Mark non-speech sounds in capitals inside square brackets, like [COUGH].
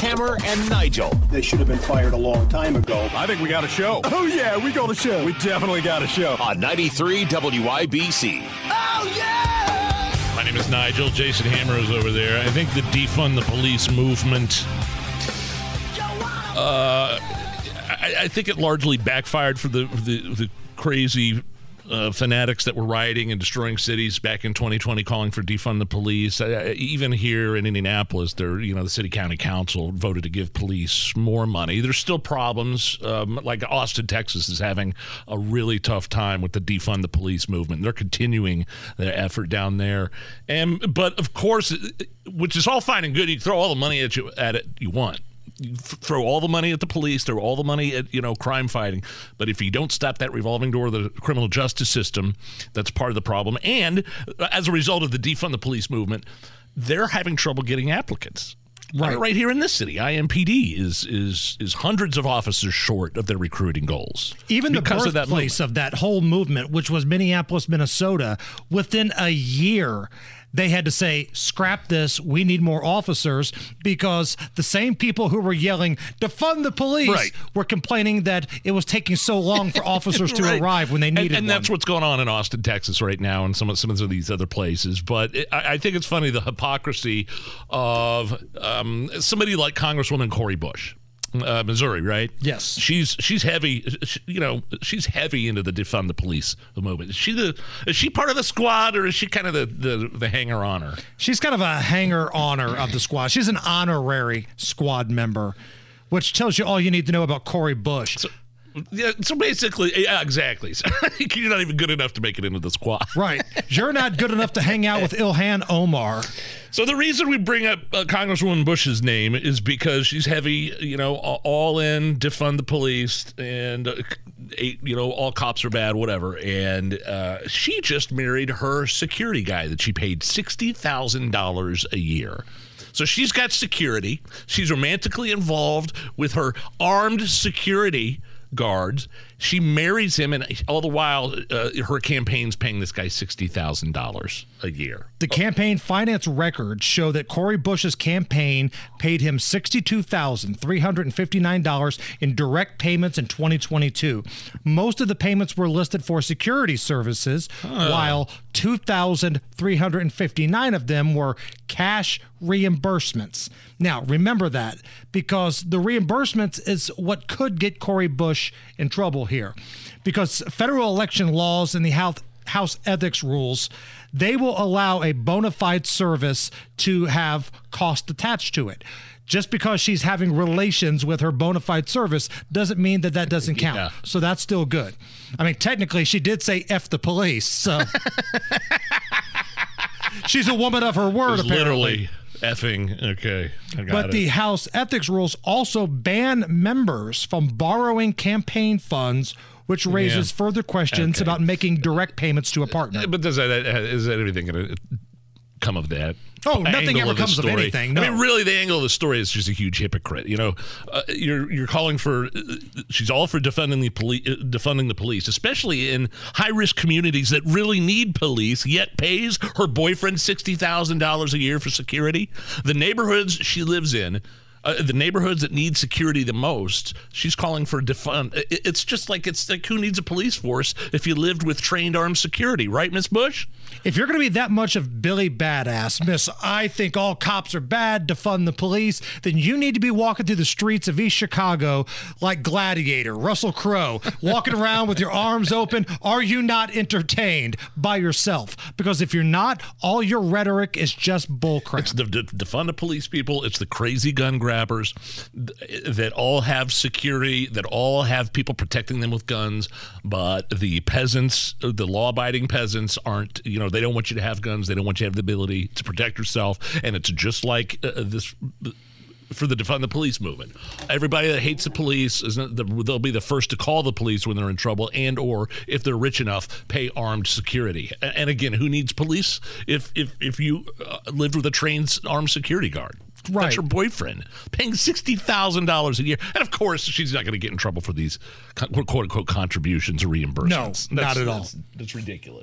Hammer, and Nigel. They should have been fired a long time ago. I think we got a show. Oh, yeah, we got a show. We definitely got a show. On 93 WIBC. Oh, yeah! My name is Nigel. Jason Hammer is over there. I think the defund the police movement. Uh, I, I think it largely backfired for the the, the crazy uh, fanatics that were rioting and destroying cities back in 2020, calling for defund the police. Uh, even here in Indianapolis, there, you know, the city county council voted to give police more money. There's still problems. Um, like Austin, Texas, is having a really tough time with the defund the police movement. They're continuing their effort down there, and but of course, which is all fine and good. You throw all the money at you at it you want throw all the money at the police, throw all the money at you know crime fighting, but if you don't stop that revolving door of the criminal justice system, that's part of the problem. And uh, as a result of the defund the police movement, they're having trouble getting applicants. Uh, right. right here in this city, IMPD is is is hundreds of officers short of their recruiting goals. Even the birthplace of that, of that whole movement, which was Minneapolis, Minnesota, within a year they had to say, scrap this. We need more officers because the same people who were yelling, defund the police, right. were complaining that it was taking so long for [LAUGHS] officers to right. arrive when they needed And, and that's what's going on in Austin, Texas right now and some of, some of these other places. But it, I, I, think it's funny the hypocrisy of um, somebody like Congresswoman Cori Bush uh, Missouri, right? Yes. She's she's heavy. She, you know, she's heavy into the defund the police movement. Is she the is she part of the squad or is she kind of the the, the hanger honor? She's kind of a hanger honor of the squad. She's an honorary squad member, which tells you all you need to know about Cori Bush. So, yeah, so basically, yeah, exactly. [LAUGHS] You're not even good enough to make it into the squad. Right. You're not good enough to hang out with Ilhan Omar. So the reason we bring up uh, Congresswoman Bush's name is because she's heavy, you know, all in defund the police and uh, you know all cops are bad, whatever. And uh, she just married her security guy that she paid sixty thousand dollars a year. So she's got security. She's romantically involved with her armed security guards. She marries him, and all the while, uh, her campaign's paying this guy sixty thousand dollars a year. The campaign finance records show that Cori Bush's campaign paid him sixty-two thousand three hundred and fifty-nine dollars in direct payments in 2022. Most of the payments were listed for security services, huh. while two thousand three hundred and fifty-nine of them were cash reimbursements. Now, remember that because the reimbursements is what could get Cori Bush in trouble here because federal election laws and the House, House ethics rules they will allow a bona fide service to have cost attached to it. Just because she's having relations with her bona fide service doesn't mean that that doesn't count. Yeah. So that's still good. I mean, technically, she did say F the police. So [LAUGHS] she's a woman of her word, apparently. Literally effing. Okay. but it. the House ethics rules also ban members from borrowing campaign funds which raises yeah. further questions okay. about making direct payments to a partner. But does that is that anything going to come of that? Oh, nothing ever of comes of anything. No. I mean, really, the angle of the story is just a huge hypocrite. You know, uh, you're you're calling for uh, she's all for defending the police, uh, defunding the police, especially in high risk communities that really need police. Yet pays her boyfriend sixty thousand dollars a year for security. The neighborhoods she lives in uh, the neighborhoods that need security the most, she's calling for defund. It's just like it's like who needs a police force if you lived with trained armed security, right, Miss Bush? If you're going to be that much of Billy Badass, Miss, I think all cops are bad, defund the police, then you need to be walking through the streets of East Chicago like Gladiator, Russell Crowe, walking around with your arms open. Are you not entertained by yourself? Because if you're not, all your rhetoric is just bullcrap. It's the defund the police people. It's the crazy gun grabbers that all have security, that all have people protecting them with guns, but the peasants, the law-abiding peasants, aren't. You know, they don't want you to have guns. They don't want you to have the ability to protect yourself. And it's just like uh, this for the defund the police movement. Everybody that hates the police is they'll be the first to call the police when they're in trouble, and or if they're rich enough, pay armed security. And again, who needs police if if if you uh, lived with a trained armed security guard? Right. That's her boyfriend paying sixty thousand dollars a year, and of course she's not going to get in trouble for these quote unquote contributions or reimbursements. No, that's, not at all. That's, that's ridiculous.